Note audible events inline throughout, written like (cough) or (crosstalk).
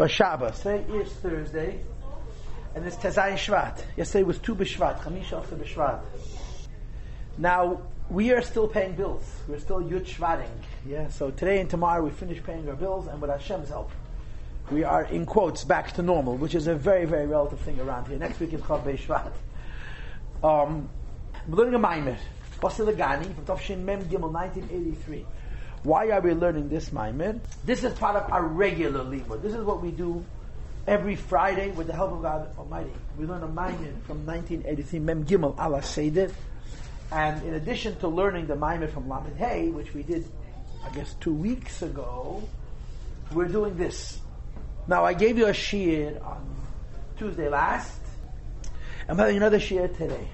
Bashaba. Today is Thursday, and it's Tezayin Shvat. Yesterday was Tu B'Shvat, Chamisha for B'Shvat. Now, we are still paying bills. We're still Yud Shvating. Yeah, so today and tomorrow we finish paying our bills, and with Hashem's help, we are, in quotes, back to normal, which is a very, very relative thing around here. Next week is Chav B'Shvat. Um, we're learning a Maimer, Basilagani, from Tafshin Mem Gimel, 1983. Why are we learning this Maimer? This is part of our regular limud. This is what we do every Friday with the help of God Almighty. We learn a Maimer from 1983, Mem Gimel, Allah Seder. And in addition to learning the Maimer from Lamed Hay, which we did, I guess, two weeks ago, we're doing this. Now, I gave you a shiur on Tuesday last. I'm having another shiur today.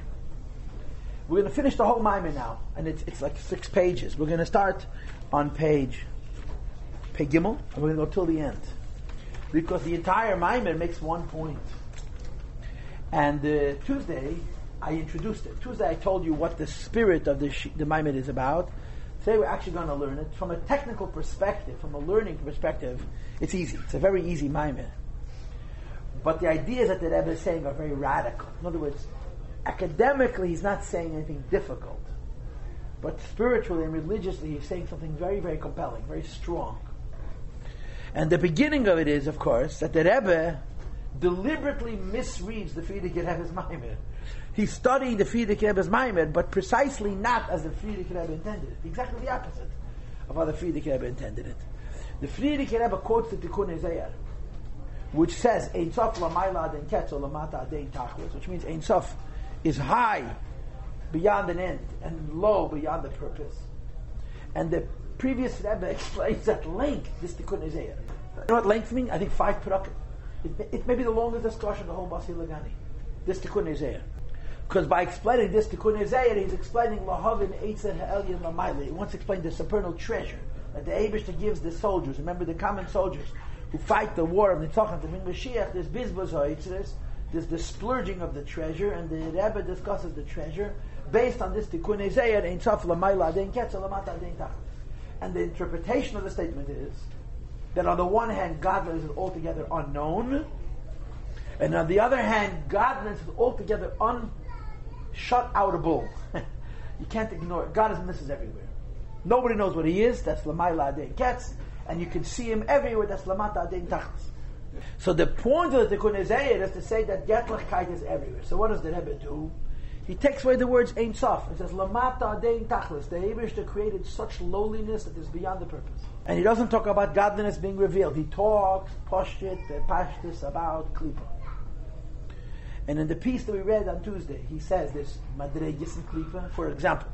We're going to finish the whole Maimer now, and it's, it's like six pages. We're going to start on page page Gimel, and we're going to go till the end. Because the entire Maimer makes one point. And uh, Tuesday, I introduced it. Tuesday, I told you what the spirit of the, sh- the is about. Today, we're actually going to learn it. From a technical perspective, from a learning perspective, it's easy. It's a very easy Maimer. But the ideas that the Rebbe is saying are very radical. In other words, academically, he's not saying anything difficult. But spiritually and religiously, he's saying something very, very compelling, very strong. And the beginning of it is, of course, that the Rebbe deliberately misreads the Frierdiker Rebbe's Maimer. He studied the Frierdiker Rebbe's Maimer, but precisely not as the Frierdiker Rebbe intended it. Exactly the opposite of how the Frierdiker Rebbe intended it. The Frierdiker Rebbe quotes the Tikkunei Zohar, which says, Ein Sof Lamayla Den Ketzel Lamata Den Tachlis, which means Ein Sof is high beyond an end and low beyond the purpose. And the previous Rebbe (laughs) explains at length this Tikkunei Zohar. You know what length means? I think five parakim. It, it may be the longest discussion of the whole Basi Lagani. This Tikkunei Zohar. Because by explaining this Tikkunei Zohar, he's explaining Lahavin Eitzah Ha'elyon Lamayli. He wants to explain the supernal treasure that the Abishta gives the soldiers. Remember the common soldiers who fight the war of Nitzachon to bring Mashiach, there's Bizbaz Ha'itzres, there's the splurging of the treasure, and the Rebbe discusses the treasure based on this Tikkunei Zohar ein sof lamayla dein ketzel lamata dein tachlis. And the interpretation of the statement is that on the one hand, godliness is altogether unknown, and on the other hand, godliness is altogether unshut outable. (laughs) you can't ignore it. God is everywhere. Nobody knows what He is. That's lamayla dein ketz, and you can see Him everywhere. That's lamata dein tachlis. So the point of the Tikkun is to say that Getlichkeit is everywhere. So what does the Rebbe do? He takes away the words Ein Sof. He says, Lamata Adein Tachlis. The Abishta created such lowliness that is beyond the purpose. And he doesn't talk about godliness being revealed. He talks, Pashtit, Pashtis, about Klippa. And in the piece that we read on Tuesday, he says this, Madregis and Klippa, for example,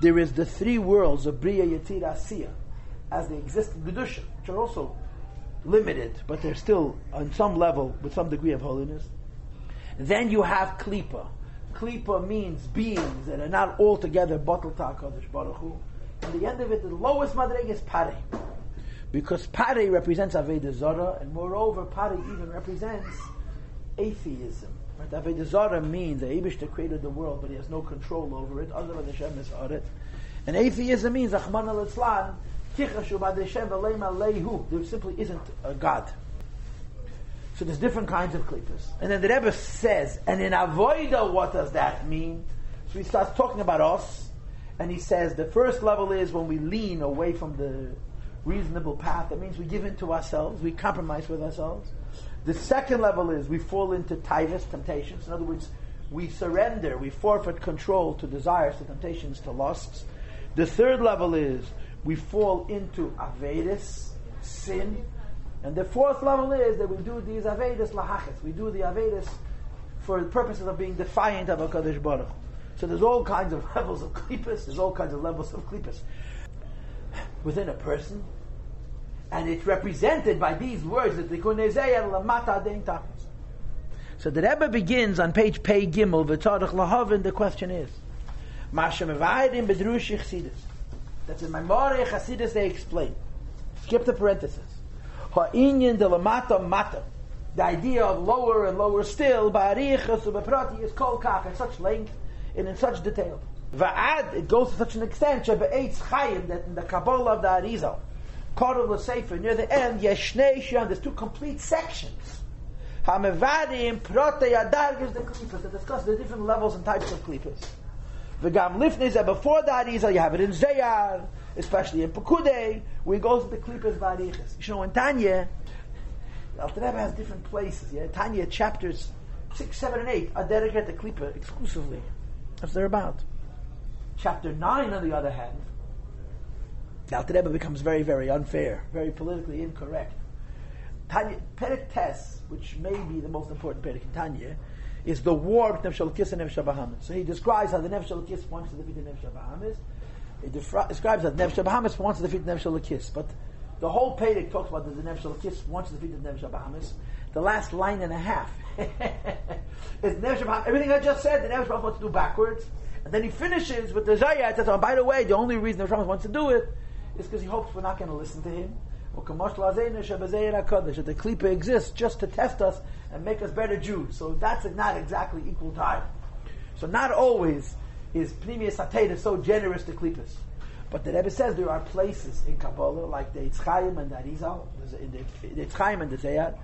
there is the three worlds of Bria, Yetzira, Asiya, as they exist in Gedusha, which are also limited, but they're still on some level with some degree of holiness. Then you have Klippa. Klippa means beings that are not altogether Batal Kodesh Baruch Hu. And the end of it, the lowest madreg is Pare. Because Pare represents Aveda Zara, and moreover, Pare even represents atheism. Right? Aveda Zara means that Abishta created the world, but he has no control over it, other than Hashem is it. And atheism means Achman al-Islam, there simply isn't a God. So there's different kinds of klippas. And then the Rebbe says, and in avoida, what does that mean? So he starts talking about us, and he says the first level is when we lean away from the reasonable path. That means we give in to ourselves, we compromise with ourselves. The second level is we fall into tivus, temptations. In other words, we surrender, we forfeit control to desires, to temptations, to lusts. The third level is we fall into Avedis, sin. And the fourth level is that we do these Avedis lahachis. We do the Avedis for the purposes of being defiant of HaKadosh Baruch. So (laughs) there's all kinds of levels of klippas, there's all kinds of levels of klippas within a person. And it's represented by these words that the Kunezeya Lamata Dein. So the Rebbe begins on page Pei Gimel, V'tzadach Lahavin, the question is, Masha Mevaydim Bedrush Chsidis. That's in my More Chasidus they explain. Skip the parenthesis. Ha'inyan de lamata mata. The idea of lower and lower still, ba'arichas u'beprati is kol kach, at such length and in such detail. Va'ad, it goes to such an extent, shebe'etz chayim, that in the Kabbalah of the Arizal, Korov Sefer, near the end, Yeshnei Shion, there's two complete sections. Hamevadim, Prote Yadargis, the Klipas, that discuss the different levels and types of Klipas. V'gam Lifnei, before that, you have it in Zohar, especially in Pekudei, where he goes to the Klipas Varichas. You know, in Tanya, Alter Rebbe has different places. Yeah? Tanya chapters 6, 7, and 8 are dedicated to Klippa exclusively. That's they're about. Chapter 9, on the other hand, Alter Rebbe becomes very, very unfair, very politically incorrect. Tanya, Perek Tes, which may be the most important Perek in Tanya, is the war between Nefesh Elokis and Nefesh Bahamas. So he describes how the Nefesh Elokis wants to defeat the Nefesh Bahamas. He describes how the Nefesh Bahamas wants to defeat the Nefesh Elokis. But the whole Perek talks about the Nefesh Elokis wants to defeat the Nefesh Bahamas. The last line and a half (laughs) is Nefesh Bahamas. Everything I just said, the Nefesh Bahamas wants to do backwards. And then he finishes with the Zayat. Says, oh, by the way, the only reason the Bahamas wants to do it is because he hopes we're not going to listen to him. That the klipa exists just to test us and make us better Jews. So that's not exactly equal time. So not always is Pneumius Sateda so generous to klipas. But the Rebbe says there are places in Kabbalah, like the Etz Chayim and the Arizal, the, Etz Chayim and the Zayat,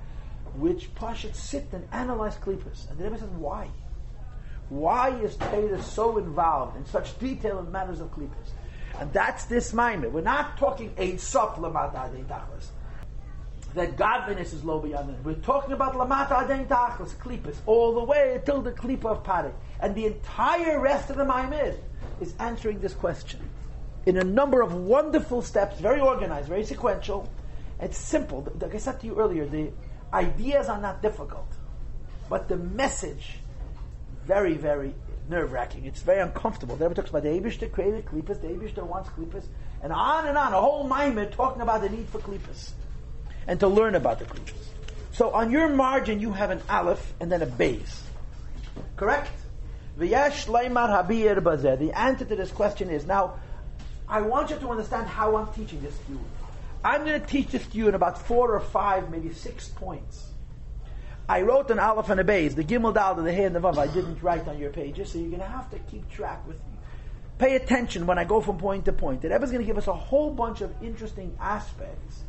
which Pashit sit and analyze klipas. And the Rebbe says, why? Why is Torah so involved in such detail in matters of klipas? And that's this maimer. We're not talking a sop lamata tachlis. That godliness is low beyond it. We're talking about lamata adein tachlis, klipas, all the way till the klipa of parik. And the entire rest of the maimer is answering this question in a number of wonderful steps, very organized, very sequential. It's simple. Like I said to you earlier, the ideas are not difficult, but the message very, very nerve wracking. It's very uncomfortable. The Rebbe talks about the Abishter created klipas, the Abishter wants klipas, and on and on, a whole maimer talking about the need for klipas and to learn about the klipas. So on your margin, you have an aleph and then a base. Correct? The answer to this question is now, I want you to understand how I'm teaching this to you. I'm going to teach this to you in about four or five, maybe six points. I wrote an aleph and a base, the gimel dal and the hey and the vav. I didn't write on your pages, so you're going to have to keep track with me. Pay attention when I go from point to point. Rebbe's going to give us a whole bunch of interesting aspects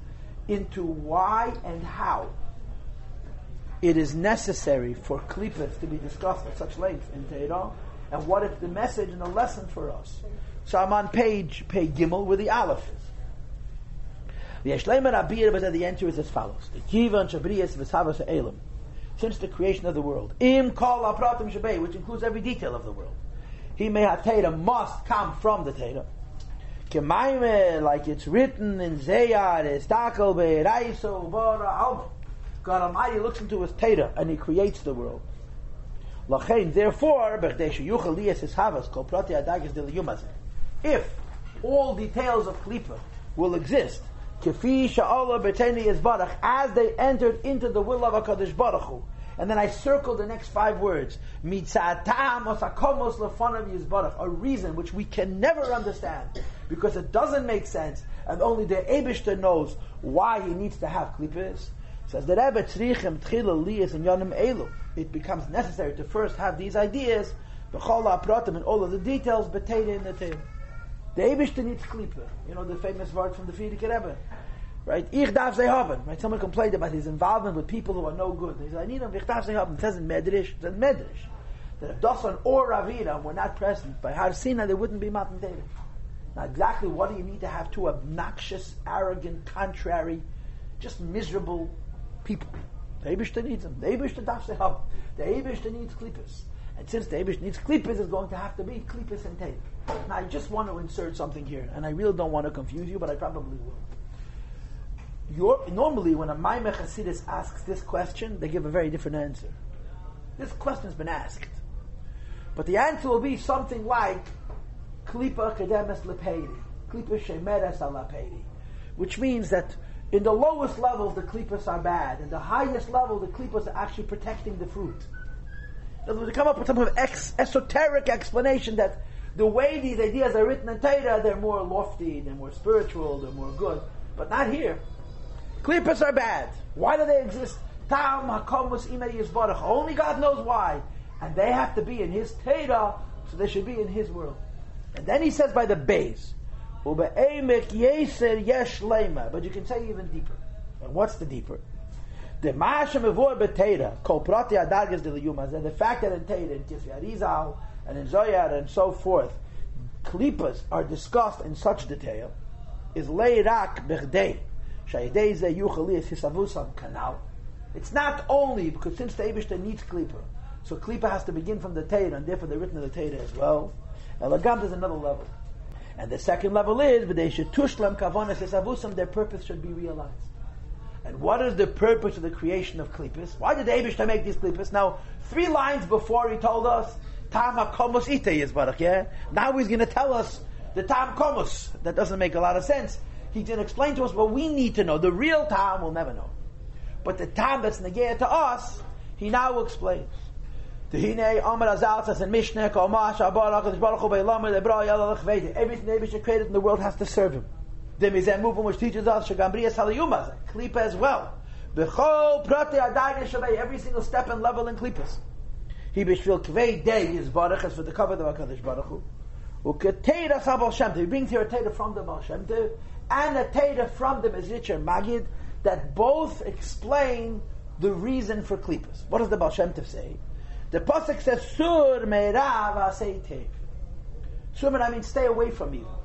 into why and how it is necessary for klipas to be discussed at such length in Torah, and what is the message and the lesson for us. So I'm on page page Gimel where the Aleph is. The Yeshleimer Abir, but at the answer is as follows: The Kivan Shabriyas V'Savas Elam since the creation of the world. Im kol apratim shabei, which includes every detail of the world. He may have must come from the Teda. Kemaime, like it's written in Zohar, Estakel be'raiso vora alma. God Almighty looks into His Teda and He creates the world. Lachain, therefore, if all details of Klipa will exist, kifi sha'allah betani yzbarak as they entered into the will of HaKadosh Baruch Hu, and then I circled the next five words. A reason which we can never understand because it doesn't make sense, and only the Abishter knows why he needs to have klippas. Says the Rebbe tzrichem tchila liyas and yonim elu. It becomes necessary to first have these ideas, b'chol ha'pratim and all of the details, b'teira in the teira. The Abishter needs klippa. You know the famous words from the Frierdiker Rebbe. Right? Ich darf sie haben. Right? Someone complained about his involvement with people who are no good. He said, I need them. Ich darf sie haben. It says in Medrash. Says Medrash. That if Dosan or Aviram were not present by Har Sinai, there wouldn't be Matan David. Now, exactly what do you need to have two obnoxious, arrogant, contrary, just miserable people? The Eibishter needs them. The darf sie haben. The Eibishter needs klippus. And since the Eibishter needs klippus, it's going to have to be klippus and tape. Now, I just want to insert something here, and I really don't want to confuse you, but I probably will Your, normally when a Maimech Hasidus asks this question, they give a very different answer. This question's been asked. But the answer will be something like Klipa Kedemes Lepeiri, Klipa Shemeres Alapeiri, which means that in the lowest levels the klipas are bad, in the highest level the klipas are actually protecting the fruit. In other words, come up with some kind of ex- esoteric explanation that the way these ideas are written in Torah, they're more lofty, they're more spiritual, they're more good, but not here. Klippas are bad. Why do they exist? Tam hakomus imei. Only God knows why. And they have to be in His Torah, so they should be in His world. And then he says by the base. But you can say even deeper. And what's the deeper? The the fact that in Teira, in Tifya Arizal, and in Zohar, and so forth, klipas are discussed in such detail, is Leirak Bechdei, Shaydei Ze Yuchali Hisavusam Kanal. It's not only because since the Abishta needs klipa, so klipa has to begin from the Teira, and therefore the written of the Teira as well. Elagam is another level. And the second level is, but they should tushlam kavonas hisavusam, their purpose should be realized. And what is the purpose of the creation of klippas? Why did Abish make these klippas? Now, three lines before he told us, Tam HaKomos Ite Yizbarach, yeah? Now he's going to tell us the Tam Komos. That doesn't make a lot of sense. Going to explain to us what we need to know. The real Tam we'll never know. But the Tam that's negated to us, he now will explain. Tehine Amar Azal says in Mishnah, Komash Abar HaKadosh Baruch Hu Be'elamer Lebra Yalach Vede. Everything Abish created in the world has to serve him. The Mizan movement which teaches us Shagambriya Saliyumas, Klipa as well. B'chol Prate Adagin Shavei, every single step and level in Klipas. He bishvil kvei day is baruch for the cover of Hakadosh Baruch Hu. Uketeira sabal shem He brings here a teira from the Baal Shem and a teira from the Mezritcher Magid that both explain the reason for klipas. What does the Baal Shem say? The pasuk says sur meirav aseitiv. Sur meirav means stay away from evil.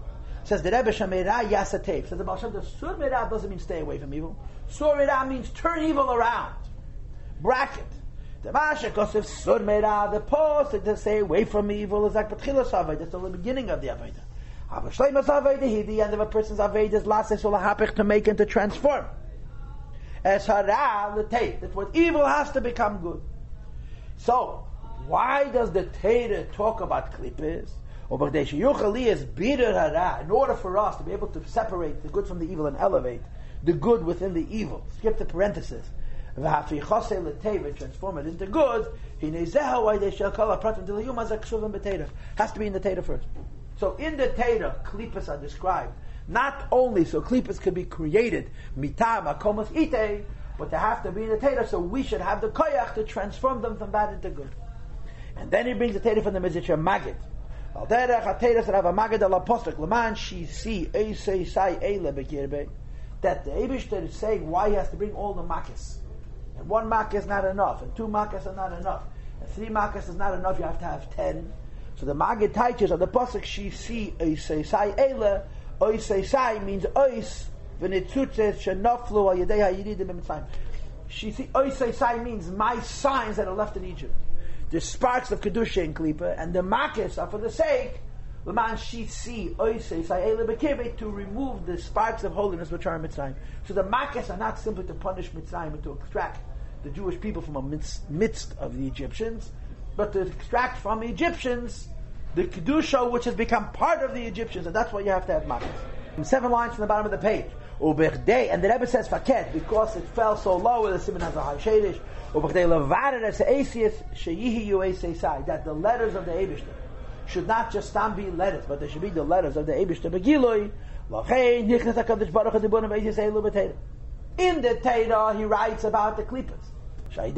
Says the Rebbe Shemera Yasatev. Says the Baal Shem Sur Merah doesn't mean stay away from evil. Sur Merah means turn evil around. Bracket. The Masha Kosef Sur Merah, the post to stay away from evil is like Patchilas Aved. That's the beginning of the Aveda. Avashleimas Aveda, the end of a person's Aveda is Lases Ulahapich to make and to transform. As Hara, the. That's what evil has to become good. So, why does the Torah talk about klippers? In order for us to be able to separate the good from the evil and elevate the good within the evil, skip the parenthesis, transform it into good, has to be in the Teda first. So in the Teda, klipas are described. Not only so klipas can be created, mitam, akomos ite, but they have to be the Teda, so we should have the koyach to transform them from bad into good. And then he brings the Teda from the Mezritcher Magid. Al derech hateres Rav Magid al Apostle Leman she see say sai eile bekirbe that the Eibushter is saying why he has to bring all the makkahs. And one makkah is not enough, and two makkahs are not enough, and three makkahs is not enough. You have to have ten. So the Magid teaches on the pasuk she see say sai eile say sai means ois v'nitzutzes shenoflu al yedei hayidim b'mitzrayim. She see say sai means my signs that are left in Egypt the sparks of kedusha in klipa, and the makis are for the sake L'man shitzi oisei to remove the sparks of holiness which are in Mitzrayim. So the makis are not simply to punish Mitzrayim and to extract the Jewish people from a midst, of the Egyptians, but to extract from Egyptians the kedusha which has become part of the Egyptians, and that's why you have to have makis. Seven lines from the bottom of the page. And the Rebbe says faket because it fell so low, with the simon has a high shadish that the letters of the Abishter should not just stand be letters, but they should be the letters of the Abishter Begiloi. In the Torah, he writes about the. And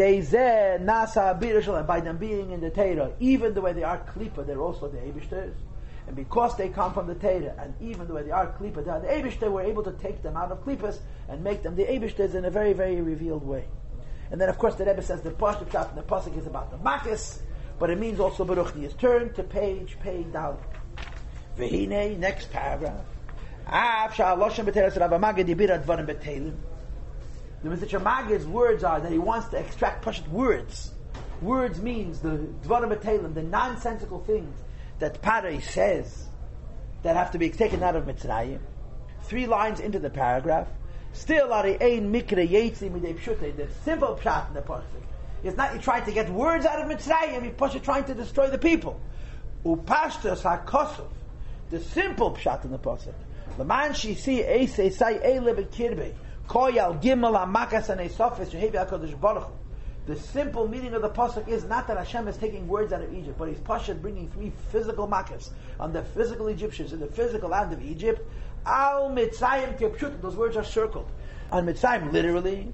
by them being in the Torah, even the way they are Klippa, they're also the Abishters. And because they come from the Torah, and even way they are Klippa, they are the Abishter, they were able to take them out of Klippas and make them the Abishters in a very, very revealed way. And then, of course, the Rebbe says the Pasuk in the Pasuk is about the Makis, but it means also Baruch is turned to page, page down. Vehine, next paragraph. The Mr. Magid's words are that he wants to extract Pashat words. Words means the dvarim the nonsensical things that Paray says that have to be taken out of Mitzrayim. Three lines into the paragraph. Still, ari ein mikre yetzi midei pshute. The simple pshat in the pasuk is not you trying to get words out of Mitzrayim. You push trying to destroy the people. Upashtas hakosov. The simple pshat in the pasuk. Man she see eise say ele bekirbe. Koyal gimel amakas and esofis shehevi hakadosh baruch. The simple meaning of the pasuk is not that Hashem is taking words out of Egypt, but He's pashat bringing three physical makas on the physical Egyptians in the physical land of Egypt, Al Mitzrayim Kepshut. Those words are circled. On Mitzrayim, literally,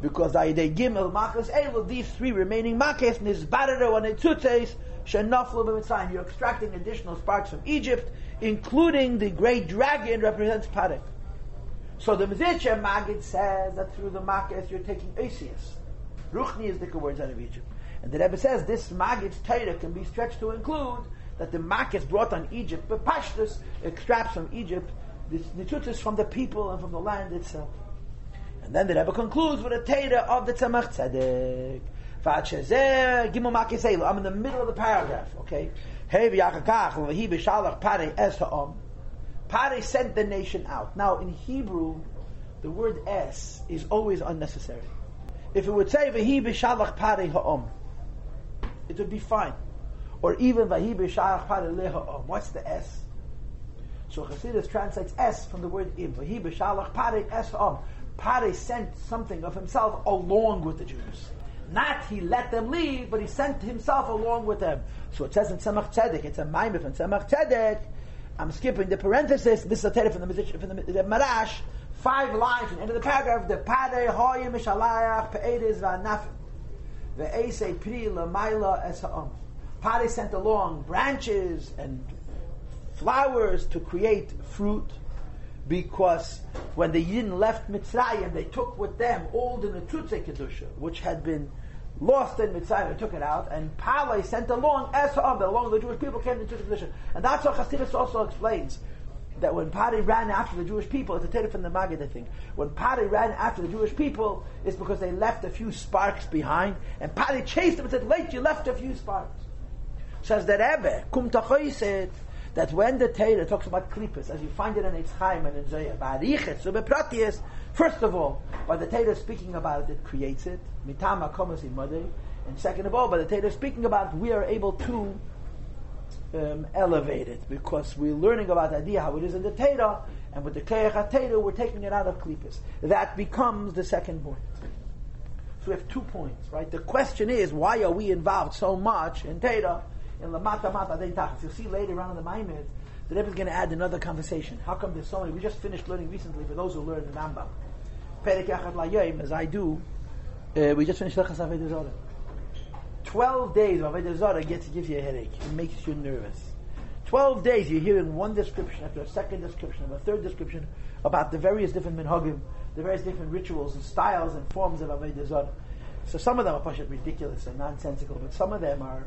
because they gimel makas elu, eh, these three remaining makas, nizbarero and etzutzeis, shenaflu b'mitzrayim. You're extracting additional sparks from Egypt including the great dragon represents Pare. So the Mezritcher Magid says that through the Makkah you're taking Asius. Ruchni is the words out of Egypt. And the Rebbe says this Magid's Torah can be stretched to include that the Makkah brought on Egypt, but Pashtus extracts from Egypt the Nitutus from the people and from the land itself. And then the Rebbe concludes with a Torah of the Tzemach Tzedek. I'm in the middle of the paragraph, okay? Pare sent the nation out. Now, in Hebrew, the word es is always unnecessary. If it would say Vahi b'shalach pare ha'om, it would be fine. Or even Vahi b'shalach pare ha'om. What's the s? So Chassidus translates s from the word im. Vahi b'shalach pare es ha'om. Pare sent something of himself along with the Jews. Not he let them leave, but he sent himself along with them. So it says in Tzemach Tzedek, it's a maimer from Tzemach Tzedek, I'm skipping the parenthesis. This is a tell from the from the, the Marash. Five lines in the end of the paragraph. The pade hoyim mishalayach pe'ediz va'nafim. Ve'esei pri la'mayla es ha'om. Pade sent along branches and flowers to create fruit because when the Yin left Mitzrayim, they took with them all the Netutze Kedusha, which had been lost in Mitzrayim, they took it out, and Pale sent along Esau, along the Jewish people came into position. And that's what Chassidus also explains. That when Pari ran after the Jewish people, it's a tape from the Maggid, I think. When Pari ran after the Jewish people, it's because they left a few sparks behind, and Pari chased them and said, Wait, you left a few sparks. Says the Rebbe, Kum said that when the Torah talks about klippas, as you find it in Eitz Chaim and in Zohar, ba'arichet, so bepratius, first of all, by the Torah speaking about it, creates it, mitam akomas imodei, and second of all, by the Torah speaking about it, we are able to um, elevated because we're learning about the idea how it is in the Teda, and with the Kleach HaTeda, we're taking it out of Klippas. That becomes the second point. So we have two points, right? The question is, why are we involved so much in Teda, in Lamata Mata Dein Tachas? You'll see later on in the Maimed, the Rebbe is going to add another conversation. How come there's so many? We just finished learning recently, for those who learn the Rambam. Yachad as I do, uh, we just finished Lechas Avedizorah. 12 days of Avodah Zarah gets, gives you a headache. It makes you nervous. 12 days you're hearing one description after a second description, after a third description about the various different minhagim, the various different rituals and styles and forms of Avodah So some of them are pashat ridiculous and nonsensical, but some of them are,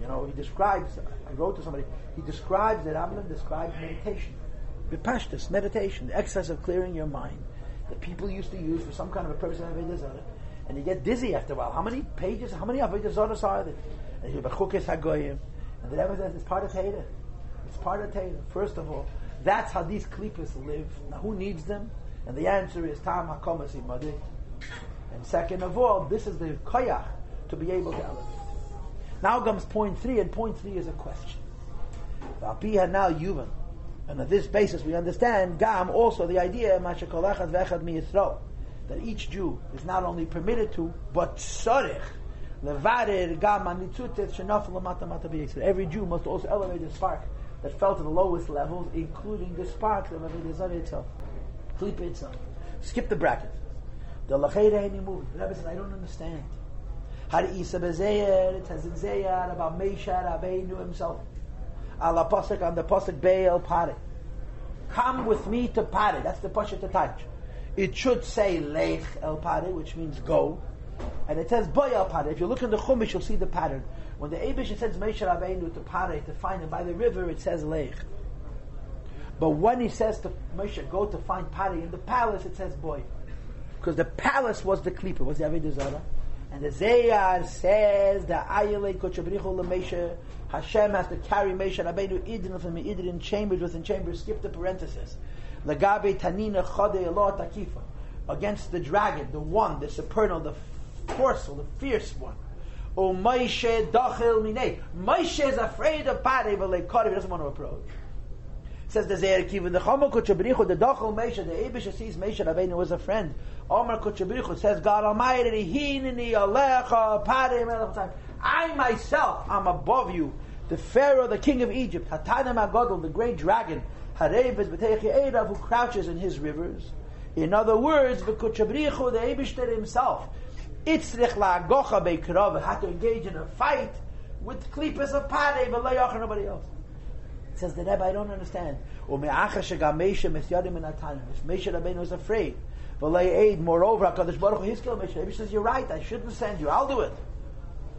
you know, he describes, I wrote to somebody, he describes that Amram describes meditation. Vipashtas, meditation, the excess of clearing your mind that people used to use for some kind of a purpose of Avodah and you get dizzy after a while. How many pages, how many Avodah Zarah are there? And you Bechukis HaGoyim. And the Rebbe says it's part of Teda. It's part of Teda. First of all, that's how these klippas live. Now, who needs them? And the answer is Tam HaKomas Imadi. And second of all, this is the koyach to be able to elevate. Now comes point three, and point three is a question. now Yuvan. And on this basis we understand Gam also the idea that each Jew is not only permitted to, but tzorich Every Jew must also elevate the spark that fell to the lowest levels, including the spark of Avodah itself, Klipa itself. Skip the bracket. The Lacheda movie. The Rebbe says, I don't understand. Har Isa Bezeyer, it says in Zohar about Moshe Rabbeinu himself. Pasuk on the Pasuk Be'el Pare. Come with me to Pare. That's the Pasuk to touch. It should say Lech El Pare, which means go. And it says Boy El Pare. If you look in the Chumash, you'll see the pattern. When the Abish sends Moshe Rabbeinu to Pare to find him by the river, it says Lech. But when he says to Moshe, go to find Pare in the palace, it says boy. Because the palace was the Klippa, was the Avodah. And the Zohar says that Ayele Kochabrichu Lamesha Hashem has to carry Moshe Rabbeinu Idin from Idin in chambers within chambers. Skip the parenthesis. Lagabe Tanina Takifa against the dragon, the one, the supernal, the forceful, the fierce one. O Moshe Dachil Mine. Moshe is afraid of Pare, but like Kari doesn't want to approach. Says the Zeir Kiva, the Chomo Kochabrichu, the Dachil Mesha, the Abish sees Moshe Rabbeinu was a friend. Omar Kuchabrichu says, God Almighty, Hinini Alecha Parim I myself am above you, the Pharaoh, the king of Egypt, Hatanim Agodol, the great dragon, Who crouches in his rivers. In other words, the Ebishter himself, Itzrich La'agocha Be'krov, had to engage in a fight with Klippas of Pare, but nobody else. Says the Rebbe, I don't understand. If Moshe Rabbeinu was afraid. Moreover, HaKadosh Baruch Hu Hiskil Meisha. Rebbe says, you're right, I shouldn't send you, I'll do it.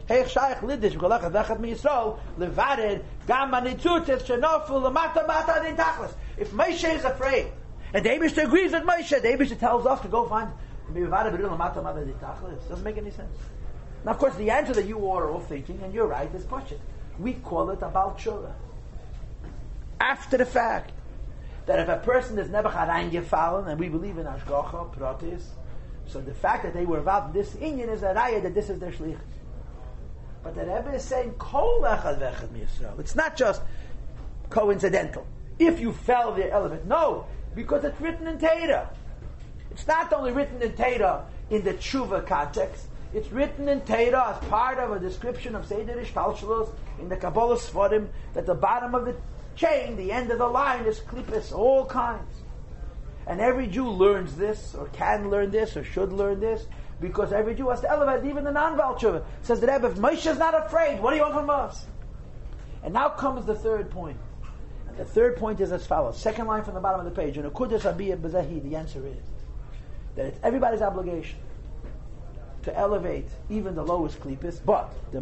Heich shaykh lidish v'kolach avechat mi Yisrael levared gam anitzutzes shenofu lemata mata din tachlis. If Moshe is afraid, and David agrees with Moshe, David tells us to go find levared b'dil lemata mata din tachlis. Doesn't make any sense. Now, of course, the answer that you are all thinking, and you're right, is question. We call it about shura. After the fact, that if a person is never gefallen, and we believe in Ashgacha, Pratis, so the fact that they were involved in this Indian is a raya that this is their shlich. But the Rebbe is saying, Kol echad vechad Yisrael. It's not just coincidental. If you fell the element. No, because it's written in Teda. It's not only written in Teda in the tshuva context. It's written in Teda as part of a description of Seder Ishtalshalos in the Kabbalah Sforim that the bottom of the chain, the end of the line is klippus, all kinds. And every Jew learns this, or can learn this, or should learn this, because every Jew has to elevate even the non-Valchuva. Says the Rebbe, if Moshe is not afraid, what do you want from us? And now comes the third point. And the third point is as follows. Second line from the bottom of the page. The answer is that it's everybody's obligation to elevate even the lowest klipis, but the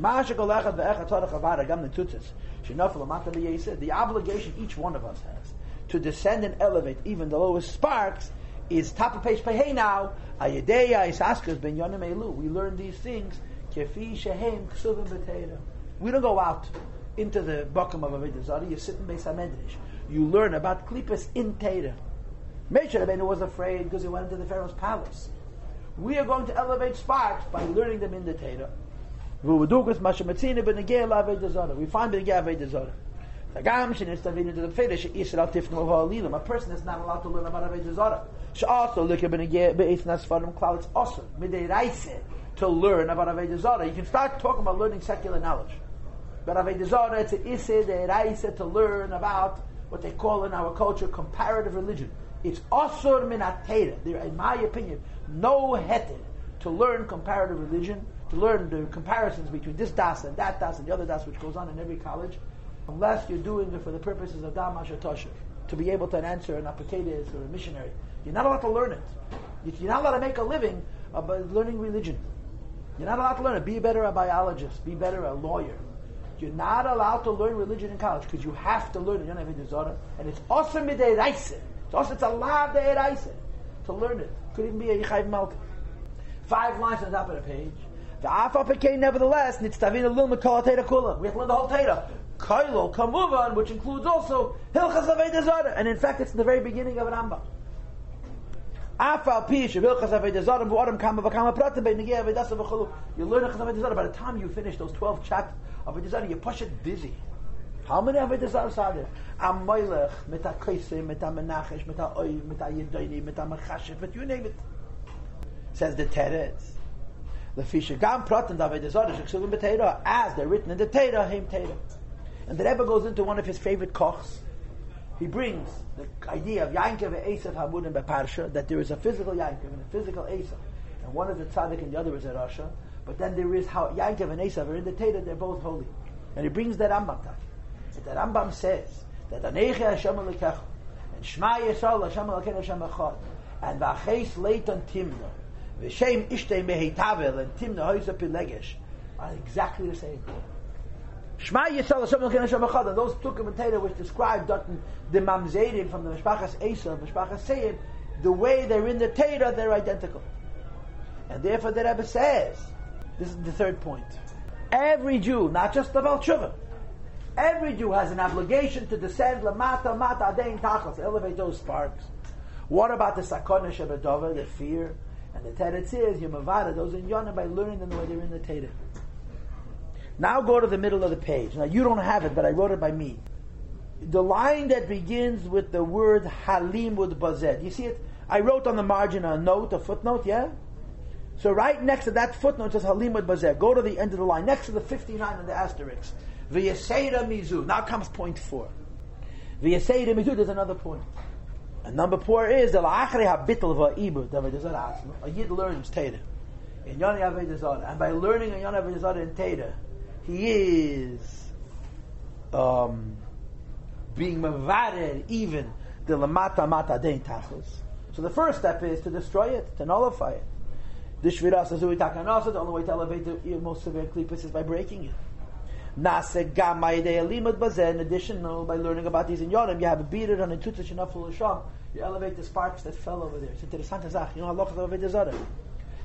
the obligation each one of us has to descend and elevate even the lowest sparks is top of page Hey now. Ayedeya is askas ben yonim elu. We learn these things. Kefi shehem ksuvim b'teira. We don't go out into the bottom of a Zara. You sit in Beis Hamikdash. You learn about klipas in Teira. Moshe Rabbeinu was afraid because he went into the Pharaoh's palace. We are going to elevate sparks by learning them in the Teira. We find the Avodah Zarah. A person is not allowed to learn about Avodah Zarah. Also, look at Be'ez Nasfarim Klal. It's awesome. Midei to learn about Avodah Zarah. You can start talking about learning secular knowledge. But Avodah Zarah, it's a Isse De'eraise to learn about what they call in our culture comparative religion. It's Asur Minatera. There, in my opinion, no heter to learn comparative religion, to learn the comparisons between this das and that das and the other das, which goes on in every college unless you're doing it for the purposes of Damash Tosha, to be able to answer an applicatus or a missionary. You're not allowed to learn it. You're not allowed to make a living uh, by learning religion. You're not allowed to learn it. Be better a biologist. Be better a lawyer. You're not allowed to learn religion in college because you have to learn it. You don't have any And it's awesome. It's also it's a lot of to learn it. Could even be a yichayv malka. Five lines on the top of the page. The Afapake, nevertheless, nitztavin a little mikol kula. We have to learn the whole Teda. Kailo Kamuvan, which includes also Hilchas Avodah Zarah, and in fact, it's in the very beginning of an Rambam. Afal Pish of Hilchas Avodah Zarah, V'Adam Kama V'Kama Pratim Be'Negei Avodah V'Chulu. You learn Hilchas Avodah Zarah. By the time you finish those twelve chapters of Zarah, you push it busy. How many Avodah Zarah are there? Am Moilech, Mit HaKoisim, Mit HaMenachesh, Mit HaOiv, Mit HaYedayni, Mit HaMachashev, but you name it. Says the Teretz. The Fisher Gam Pratim Avodah Zarah, Shekshuvim B'Teirah, as they're written in the Teirah, Heim Teirah. And the Rebbe goes into one of his favorite kochs. He brings the idea of Yankov and Esav Hamudim Beparsha, that there is a physical Yankov and a physical Esav. And one is a tzaddik and the other is a Rasha. But then there is how Yankov and Esav are in the Teda, they're both holy. And he brings that Rambam time. And the Rambam says that Aneche Hashem Alekecha, and Shema Yisrael Hashem Alekecha Hashem Echad, and Vaches Leiton Timna, V'Shem Ishtei Mehitavel, and Timna Hoysa Pilegesh, are exactly the same. Shema Yisrael Hashem Hashem Echad. And those and Teda which describe the Mamzerim from the Mishpachas Esav, Mishpachas Seir, the way they're in the Teda, they're identical. And therefore the Rebbe says, this is the third point. Every Jew, not just the Balshuva, every Jew has an obligation to descend Lamata Mata Adein Tachas, elevate those sparks. What about the Sakona Shabbatova, the fear? And the Teretz says, Yomavada, those in Yonah, by learning them the way they're in the Teda. Now go to the middle of the page. Now you don't have it, but I wrote it by me. The line that begins with the word Halimud bazed. You see it? I wrote on the margin a note, a footnote, yeah? So right next to that footnote says Halimud bazed. Go to the end of the line, next to the 59 and the asterisk. V'yaseira mizu. Now comes point four. V'yaseira mizu, there's another point. And number four is the la'achri ha'bitl va'ibud. A yid learns Teda. And by learning in Yoni Avodah in Teda, he is um, being mavared even the lamata mata dein. So the first step is to destroy it, to nullify it. The shviras takanasa, the only way to elevate the most severe klipus is by breaking it. Nase limud bazen, additional by learning about these in Yonim, you have a beater on a tuta shenaful l'sham, you elevate the sparks that fell over there. It's interessant zach. You know halachas of Avodah.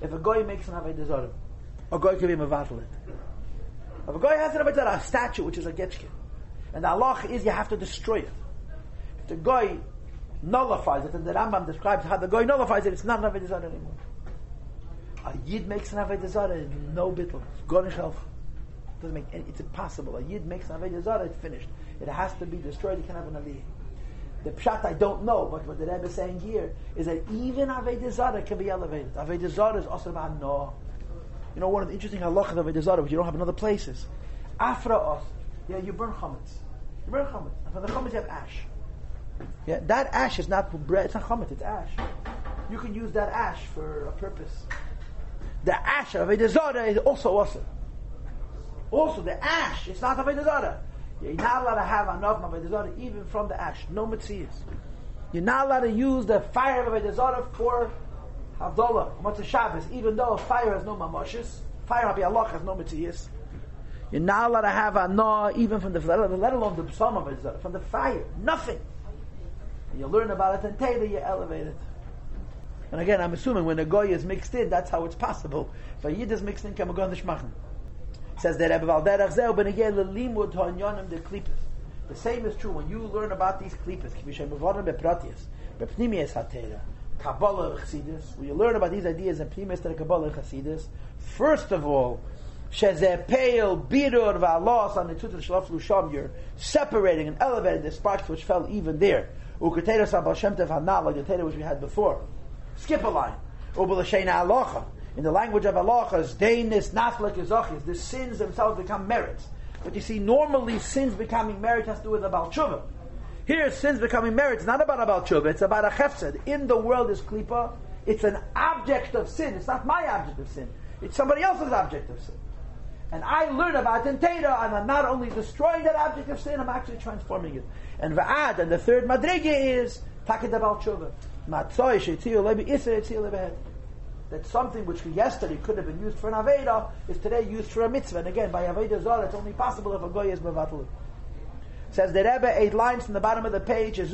If a guy makes an Avodah a guy can be mevatel. If a guy has a statue which is a getchkin, and the halach is you have to destroy it. If the guy nullifies it, and the Rambam describes how the guy nullifies it, it's not an Avodah anymore. A yid makes an Avodah Zarah, no bittul. Gone shelf. Doesn't make any, it's impossible. A yid makes an Avodah it's finished. It has to be destroyed. You can have an aliyah. The pshat I don't know, but what the Rebbe is saying here is that even Avodah Zarah can be elevated. Avodah Zarah is also about no. You know, one of the interesting halachas of Avodah Zarah, which you don't have in other places. Afra os, yeah, you burn chametz. You burn chametz. And for the chametz you have ash. Yeah, that ash is not bread, it's not chametz, it's ash. You can use that ash for a purpose. The ash of Avodah Zarah is also awesome. Also, the ash, it's not Avodah Zarah. You're not allowed to have enough Avodah even from the ash. No mitzias. You're not allowed to use the fire of Avodah for Havdalah, Motzei Shabbos, even though fire has no mamoshes. Fire, Rabbi Allah, has no mitzias. You're not allowed to have a even from the, let alone the psalm of Avodah from the fire. Nothing. And you learn about it and Taylor, you elevate it. And again, I'm assuming when a goy is mixed in, that's how it's possible. If a yid is mixed in, can go on the shmachin. Says the Rebbe Valderach Zeu, but again, limud ha'anyonim de klippas. The same is true when you learn about these mevorim bepratias, bepnimias Kabbalah Chassidus, when you learn about these ideas in Pnimis to the Kabbalah Chassidus, first of all, Shezeh Peil Birur Va'alos on the Tutat Shalaf Lusham, you're separating and elevating the sparks which fell even there. Ukatera Sabal Shem Tev Hanal, like the Teda which we had before. Skip a line. Ubal Shena Alocha in the language of halachas, deinis naflik izachis, the sins themselves become merits. But you see, normally sins becoming merit has to do with about tshuva. Here, sins becoming merit is not about about tshuva, it's about a chefsed. In the world is klipa, it's an object of sin. It's not my object of sin. It's somebody else's object of sin. And I learn about it and I'm not only destroying that object of sin, I'm actually transforming it. And va'ad, and the third madrige is takid about tshuva. That something which yesterday could have been used for an Aveda is today used for a mitzvah. And again, by Aveda Zor, it's only possible if a goy is mevatel. Says the Rebbe, eight lines from the bottom of the page, It's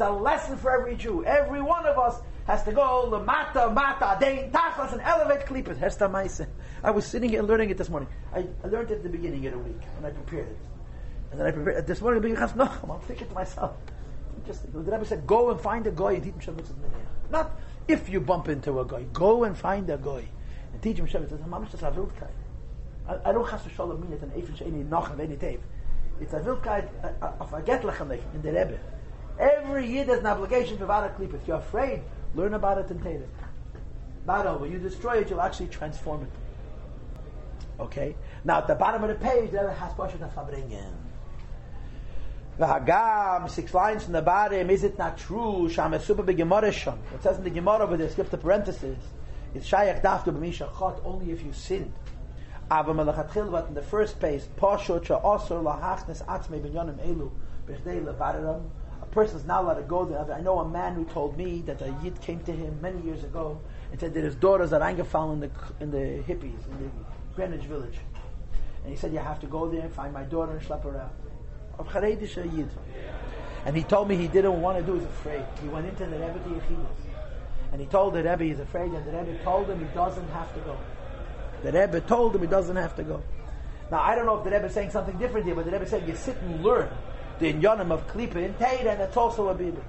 a lesson for every Jew. Every one of us has to go lemata mata dein tachas and elevate klippers. Hesta. I was sitting here learning it this morning. I, I learned it at the beginning of the week and I prepared it. And then I prepared this morning. (laughs) I'm thinking to myself. Just the Rebbe said, go and find a guy and teach him Shem not if you bump into a guy. Go and find a guy and teach him Shem. It. I don't have to show the minute and Eifin Sheini noch and any tape. It's a Wildkeit of a Getlechem in the Rebbe. Every year there's an obligation to Vada Klip. If you're afraid, learn about it and take it. When you destroy it, you'll actually transform it. Okay? Now at the bottom of the page, there has Pasha Fabringen. V'hagam, six lines from the bottom, is it not true? Sham esuba b'gemara sham. It says in the Gemara, but they skip the parentheses. It's shayach daftu b'misha chot, only if you sinned. But in the first place page, pashot sha'osor lahachnes atzmei b'nyonim elu, b'chdei levareram. A person is not allowed to go there. I know a man who told me that a yid came to him many years ago and said that his daughters are eingefallen in the, in the hippies, in the Greenwich village. And he said, you have to go there and find my daughter and schlep her out of Haredish Yid. And he told me he didn't want to do he's afraid. He went into the Rebbe to Yechidus. And he told the Rebbe he's afraid, and the Rebbe told him he doesn't have to go. The Rebbe told him he doesn't have to go. Now, I don't know if the Rebbe is saying something different here, but the Rebbe said you sit and learn the inyanim of Klippa in Teira, and that's also a Bibli.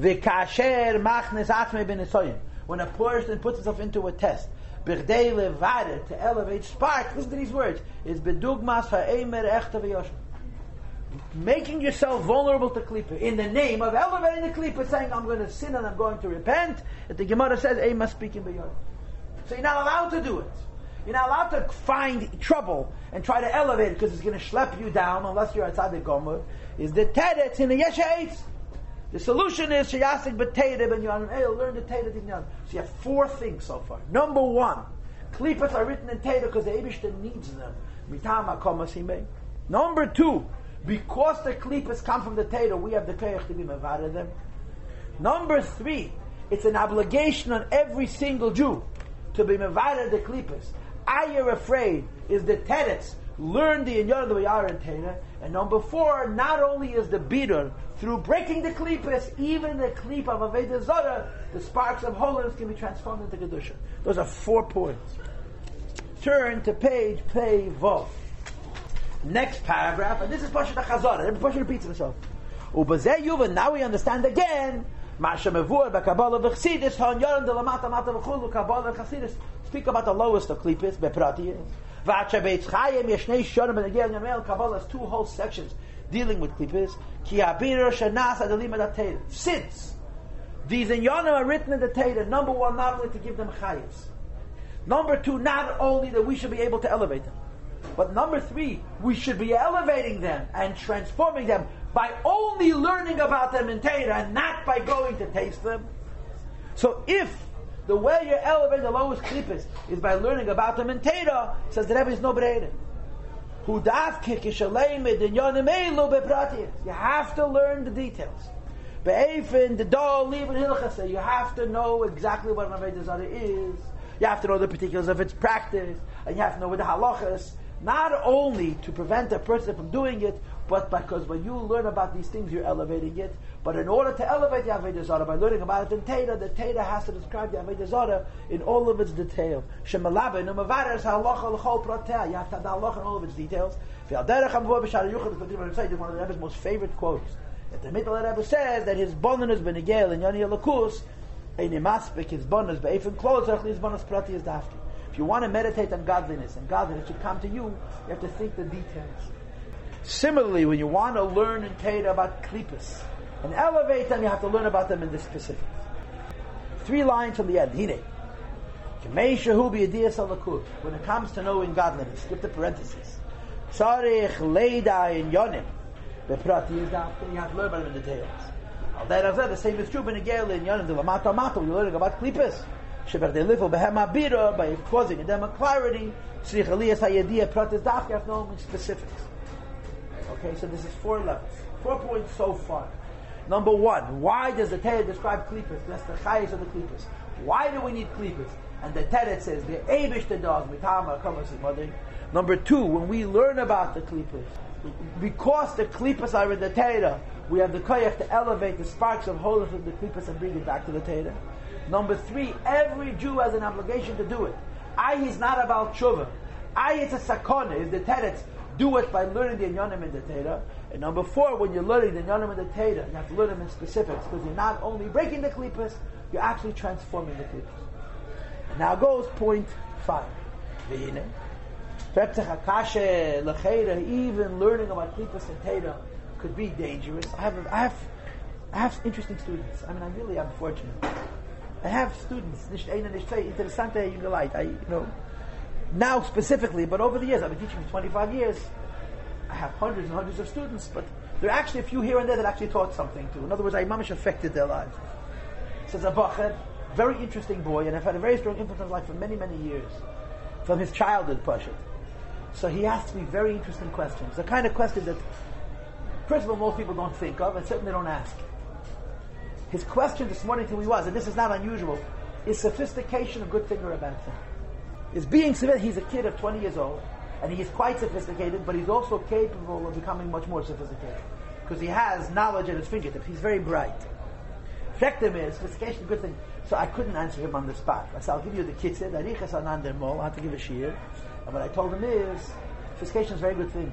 V'kasher machnes atme ben When a person puts himself into a test, b'chdei levare, to elevate spark, listen to these words, is bedugmas ha'emer echta v'yoshim making yourself vulnerable to klipa in the name of elevating the klipa, saying, I'm going to sin and I'm going to repent. the Gemara says, Ema speaking beyond. So you're not allowed to do it. You're not allowed to find trouble and try to elevate because it's going to schlep you down unless you're outside the gomer. Is the tedet in the yeshaitz. The solution is sheyasik b'tedet and yon learn the yon. So you have four things so far. Number one, klipas are written in tedet because the Abishter needs them. Mitam Number two, because the klippas come from the Torah, we have the koyach to be mavada them. Number three, it's an obligation on every single Jew to be mavada the klippas. I are afraid is the teretz learn the inyan of the Yara and number four, not only is the beater through breaking the klippas, even the klip of Avodah Zarah, the sparks of holiness can be transformed into kedusha. Those are four points. Turn to page Pei Vov. Next paragraph, and this is Pasha Chazara. Every Pasha repeats himself. Ubazeh Yuva, now we understand again. Masha Mevur, Bakabala V'chsidis, Han Yoram de Lamata Mata V'chulu, Kabbalah V'chsidis. Speak about the lowest of klippas, Beprati is. V'acha Beitz Chayim, Yeshnei Shorim, and again, Yamel, Kabbalah two whole sections dealing with klippas. Ki Abir Shanas Adalim Adatayim. Since these inyanim are written in the Torah, number one, not only to give them chayis. Number two, not only that we should be able to elevate them. But number three, we should be elevating them and transforming them by only learning about them in Torah and not by going to taste them. So if the way you elevate the lowest klippas is by learning about them in Torah, says the Rebbe is no breder. You have to learn the details. You have to know exactly what an Zarah is. You have to know the particulars of its practice, and you have to know the halachas not only to prevent a person from doing it, but because when you learn about these things, you're elevating it. But in order to elevate the Avodah Zarah, by learning about it in Teda, the Teda has to describe the Avodah Zarah in all of its detail. Shemalabe, numavares halacha l'chol pratea. You have to have the halacha in all of its details. V'alderech hamvua b'shar yuchad, is one of the Rebbe's most favorite quotes. That the middle Rebbe says that his bonon has been a gale in Yoni Lakus, ein imaspik, his bonon is be'efin closer, his bonon prati is Dafti. If you want to meditate on godliness and godliness should come to you, you have to think the details. Similarly, when you want to learn and Torah about klippas and elevate them, you have to learn about them in the specifics. Three lines from the end. Hine. When it comes to knowing godliness, skip the parentheses. Sarich leida in yonim. The prati is that you have to learn about them in details. Al that the same is true in yonim. The lamata mato, you're learning about klippas by causing them a clarity, pratis knowing specifics. Okay, so this is four levels. Four points so far. Number one, why does the Torah describe klippas? That's the chayes of the klippas. Why do we need klippas? And the Torah says, the Abish the dog, mitama, mother. Number two, when we learn about the klippas, because the klippas are in the Torah, we have the koyach to elevate the sparks of holiness of the klippas and bring it back to the Torah. Number three, every Jew has an obligation to do it. I is not about tshuva. I is a sakona, is the teretz. Do it by learning the inyanim in the Torah. And number four, when you're learning the inyanim in the Torah, you have to learn them in specifics because you're not only breaking the klippas, you're actually transforming the klippas. Now goes point five. Even learning about klippas and Torah could be dangerous. I have, I have, I have interesting students. I mean, I really am fortunate. I have students, nicht eine, nicht zwei, interessante I, you know, now specifically, but over the years, I've been teaching for 25 years, I have hundreds and hundreds of students, but there are actually a few here and there that actually taught something to. In other words, I mamish affected their lives. Says a very interesting boy, and I've had a very strong influence on his life for many, many years, from his childhood, Pashat. So he asked me very interesting questions, the kind of question that, first of all, most people don't think of, and certainly don't ask. His question this morning to me was, and this is not unusual, is sophistication a good thing or a bad thing? Is being sophisticated, he's a kid of 20 years old, and he is quite sophisticated, but he's also capable of becoming much more sophisticated. Because he has knowledge at his fingertips. He's very bright. Effective is, sophistication good thing. So I couldn't answer him on the spot. I said, I'll give you the kitzit, arichas I have to give a shir. And what I told him is, sophistication is a very good thing.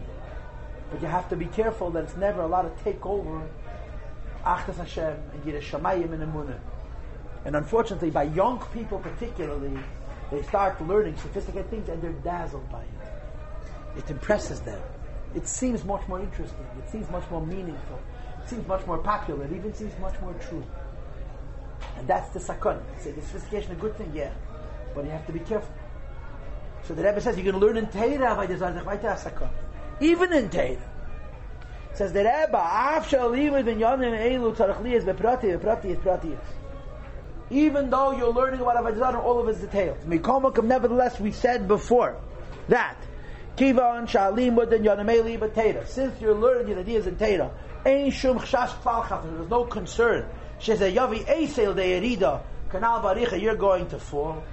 But you have to be careful that it's never allowed to take over Achtas Hashem and Yireh Shamayim and Emunah. And unfortunately, by young people particularly, they start learning sophisticated things and they're dazzled by it. It impresses them. It seems much more interesting. It seems much more meaningful. It seems much more popular. It even seems much more true. And that's the sakon. Say the sophistication a good thing, yeah, but you have to be careful. So the Rebbe says going to learn in Teira, even in Teira. Says the Rebbe, Af shalim ben yonim elu tzarech liyas beprati, beprati Even though you're learning about Avodah all of its details. Mikomakim, nevertheless, we said before that Kivan yanameli b'tera. Since you're learning the ideas in Teda, ein shum chshash kfal There's no concern. She says, yavi eisel de erida. Kanal baricha, you're going to fall.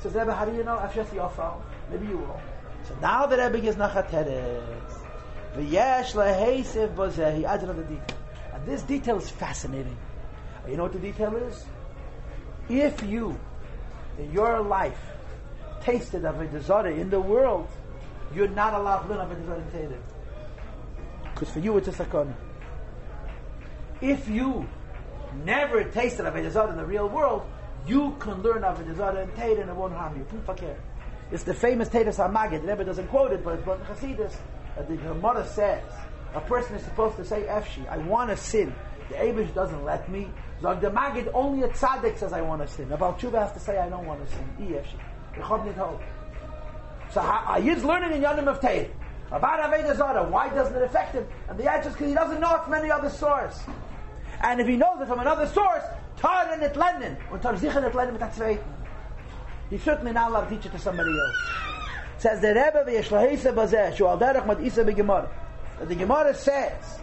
Says Rebbe, how do you know? Your fall, maybe you will. So now the Rebbe gives nachateres. V'yesh adds another detail. And this detail is fascinating. You know what the detail is? If you, in your life, tasted of a desire in the world, you're not allowed to learn of a desire in Because for you it's a sakon. Um, if you never tasted a desire in the real world, you can learn of a desire in Teda and it won't harm you. It's the famous Teda Samagid. The Rebbe doesn't quote it, but it's brought in Chassidus. Uh, the Gemara says, a person is supposed to say, Efshi, I want to sin. The Abish doesn't let me. Zog the Magid, only a tzaddik says I want to sin. About Tshuva has to say I don't want to sin. E Efshi. So Ayid's learning in Yonim of Teir about Avodah Zarah. Why doesn't it affect him? And the answer is because he doesn't know it from any other source. And if he knows it from another source, Tar and it Lenin, or Tar Zichen it Lenin mit He's certainly not allowed to teach it to somebody else. Says the Rebbe v'yeshlahisa bazeh shu al derech mat isa b'gemara. The Gemara says,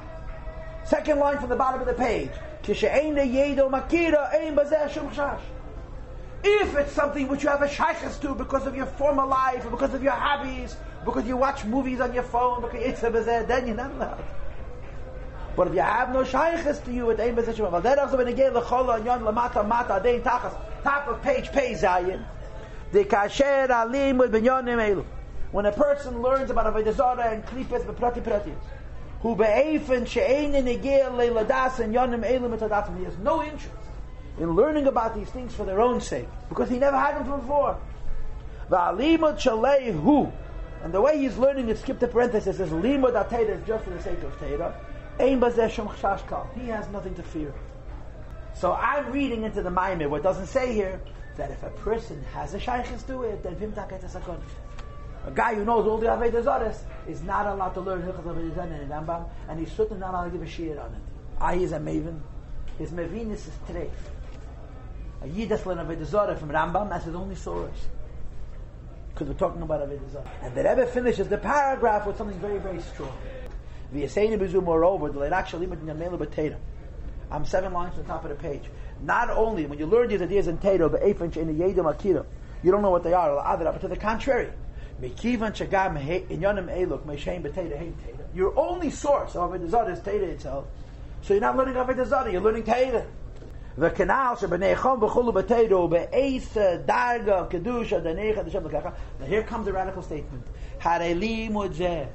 second line from the bottom of the page, kishe'ein yedo makira ein bazeh shum chash. If it's something which you have a shaykhs to because of your former life, or because of your hobbies, because you watch movies on your phone, because it's a bazeh, then you're not allowed. But if you have no shaykhs to you, it ain't shum. But then also when get lechola and yon lamata mata dein tachas, top of page pay zayin, the kasher alim with binyonim elu. When a person learns about Avodah Zarah and klipes beprati pratis, who be'efen she'ein negir leiladas and yonim elu mitadatim, he has no interest in learning about these things for their own sake, because he never had them before. Va'alimut and the way he's learning it, skip the parenthesis, says limud is just for the sake of teda. Ein He has nothing to fear. So I'm reading into the Maimir, what doesn't say here, that if a person has a shaykhis to it, then vim taket sakon. A guy who knows all the Avodah Zares is not allowed to learn Hilchas Avodah Zarah in Rambam, and he's certainly not allowed to give a shir on it. Ah, I is a maven. His mavinus is treif. A yid that's learning Avodah Zarah from Rambam, that's his only source. Because we're talking about Avodah Zarah. And the Rebbe finishes the paragraph with something very, very strong. V'yaseinu b'zu moreover, the leirak shalimut nyamelu b'tedim. I'm seven lines from the top of the page. Not only when you learn these ideas in Teiro, the Eifinch in the Yedim Akira, you don't know what they are, but to the contrary. Your only source of Avodah is Teira itself. So you're not learning Avodah you're learning Teira. V'chulu b'teiru be'eis uh, darga kedusha danecha d'shem l'kacha. Now here comes a radical statement. Hareli mudze.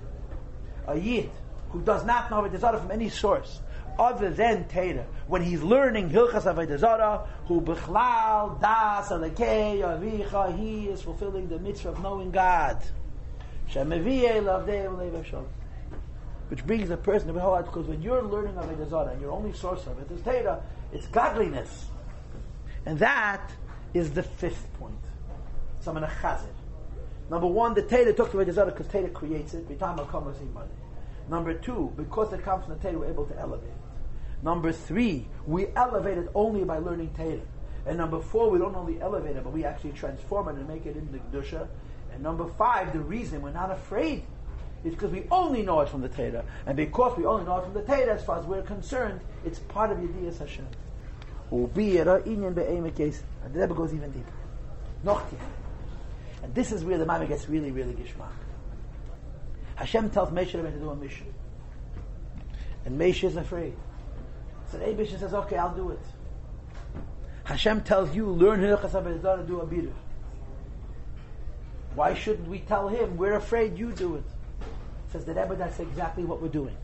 A yid who does not know Avodah from any source other than Teda, when he's learning Hilchas Avodah who Bechlal Das Alekei Avicha, he is fulfilling the mitzvah of knowing God. Which brings a person to behold, because when you're learning Avodah and your only source of it is Teda, it's godliness. And that is the fifth point. So I'm chazir. Number one, the took to Avodah Zarah because Teda creates it. Number two, because it comes from the Teda, we're able to elevate it. Number three, we elevate it only by learning Torah. And number four, we don't only elevate it, but we actually transform it and make it into Kedusha. And number five, the reason we're not afraid is because we only know it from the Torah. And because we only know it from the Torah, as far as we're concerned, it's part of Yediyas Hashem. And the Rebbe goes even deeper. And this is where the Mama gets really, really gishmak. Hashem tells Moshe to do a mission. And Moshe is afraid. So Abish says, okay, I'll do it. Hashem tells you, learn Hilchas HaBezdar do a biruch. Why shouldn't we tell him, we're afraid you do it? Says the Rebbe, that's exactly what we're doing.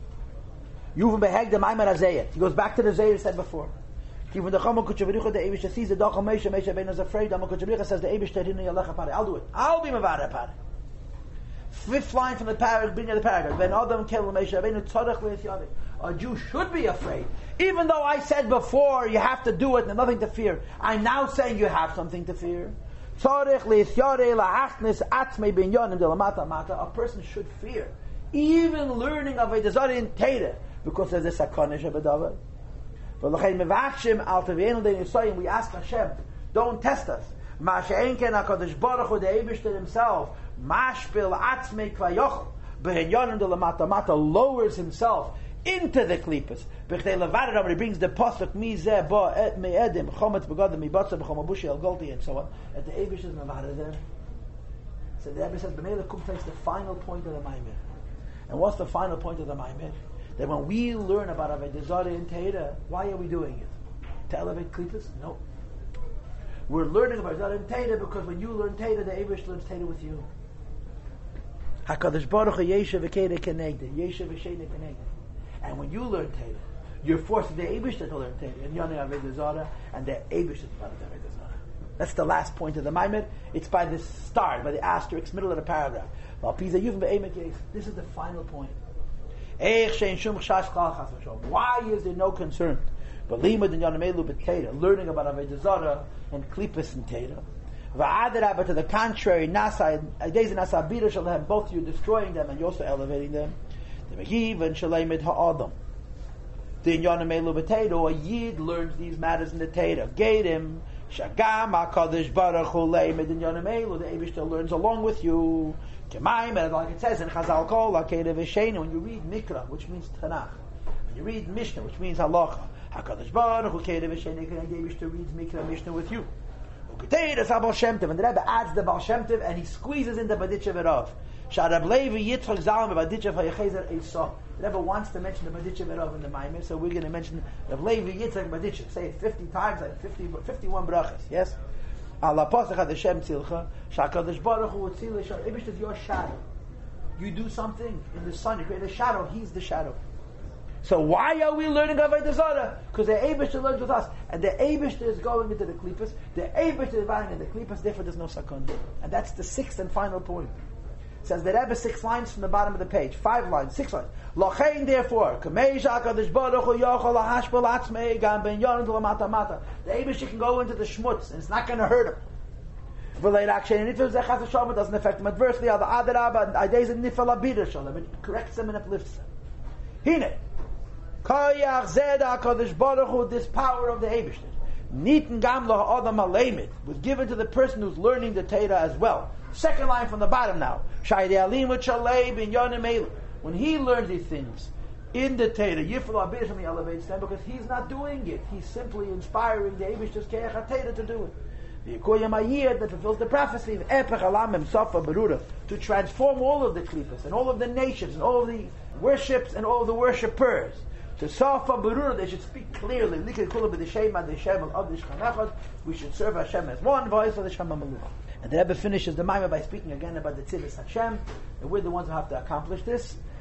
Yuvim beheg the Maimar Azayat. He goes back to the Zayir said before. Even the Chama Kuchabricha, the Abish sees the Dacham Mesha, Mesha Ben is afraid, says the Abish Terhinu Yalecha Pare. I'll do it. I'll be Mavara Pare. Fifth line from the paragraph, beginning of the paragraph. Ben Adam Kel Mesha, Ben a Jew should be afraid. Even though I said before you have to do it and nothing to fear, I'm now saying you have something to fear. A person should fear. Even learning of a desire in Teda, because there's a sakonish of a davar. We ask Hashem, don't test us. Masha'en ken HaKadosh Baruch Hu, the Eibishter himself, mashpil atzmei klayochel, behenyonim de lamata mata, lowers himself into the klipas. B'chdei levadet, he brings the pasuk mi zeh bo et me edim, chometz begodim mi botza b'chom abushi el golti, and so on. At the Eibishter is mevadet there. So the Rebbe says, B'mei kum takes the final point of the Maimir. And what's the final point of the Maimir? That when we learn about Avodah Zarah and Teira, why are we doing it? To elevate klipas? No. We're learning about Zarah and Teira because when you learn Teira, the Abish learns Teira with you. Hakadosh Baruch V'Sheda Kenegda. And when you learn Teira, you're forcing the Abish to learn Teira, and Yonei Avodah Zarah, and the Abish to learn Avodah Zarah. That's the last point of the Maimed. It's by the star, by the asterisk, middle of the paragraph. This is the final point. Why is there no concern? Learning about Avodah and Klippas and Teda. But to the contrary, Nasa, Nasa Bida shall have both you destroying them and you also elevating them. The Megiv and Ha'adam. A Yid learns these matters in the Teda. Gadim, Shagam HaKadosh Baruch Hu Leimed in Yanamelu, the Abish learns along with you. Kemaim, like it says in Chazal Kol, when you read Mikra, which means Tanakh, when you read Mishnah, which means Halacha, HaKadosh Baruch Hu and David reads Mikra Mishnah with you. Uketeiras HaBal Shem Tov, and the Rebbe adds the Baal Shem Tov, and he squeezes in the Berditchever Rav. Sharab Levi Yitzchak Zalm Baditchev. The Rebbe wants to mention the Berditchever Rav in the Maimir, so we're going to mention Rav Levi Yitzchak Berditchev. Say it 50 times, like 50, 51 brachas, yes? Allah Pasach Hashem Tzilcha, Shakadosh Baruch Hu Tzil Ibish is your shadow. You do something in the sun, you create a shadow, He's the shadow. So why are we learning Avodah Zarah? Because the Abish learns with us, and the Abish is going into the Klippas. The Abish is running in the Klippas. Therefore, there's no sakon. And that's the sixth and final point. Says the Rebbe six lines from the bottom of the page, five lines, six lines. Lochein therefore, ben. The Abish can go into the schmutz, and it's not going to hurt him. V'leit akshen and if it doesn't affect him adversely. Al adarabba ideis and nifal abida shalom. It corrects him and uplifts him. Hine. Koyach zed HaKadosh Baruch Hu, this power of the Eibishter. Nitin gam adam alemit was given to the person who's learning the Torah as well. Second line from the bottom now. When he learns these things in the Torah, he elevates them because he's not doing it. He's simply inspiring the Eibishter's Keach HaTorah to do it. The Yikoyam that fulfills the prophecy of Epech Safa Berura to transform all of the Klippas and all of the nations and all of the worships and all of the worshippers to Safa Berur, they should speak clearly. We should serve Hashem as one voice of the Shema Maluch. And the Rebbe finishes the Maimah by speaking again about the Tzivis Hashem, and we're the ones who have to accomplish this.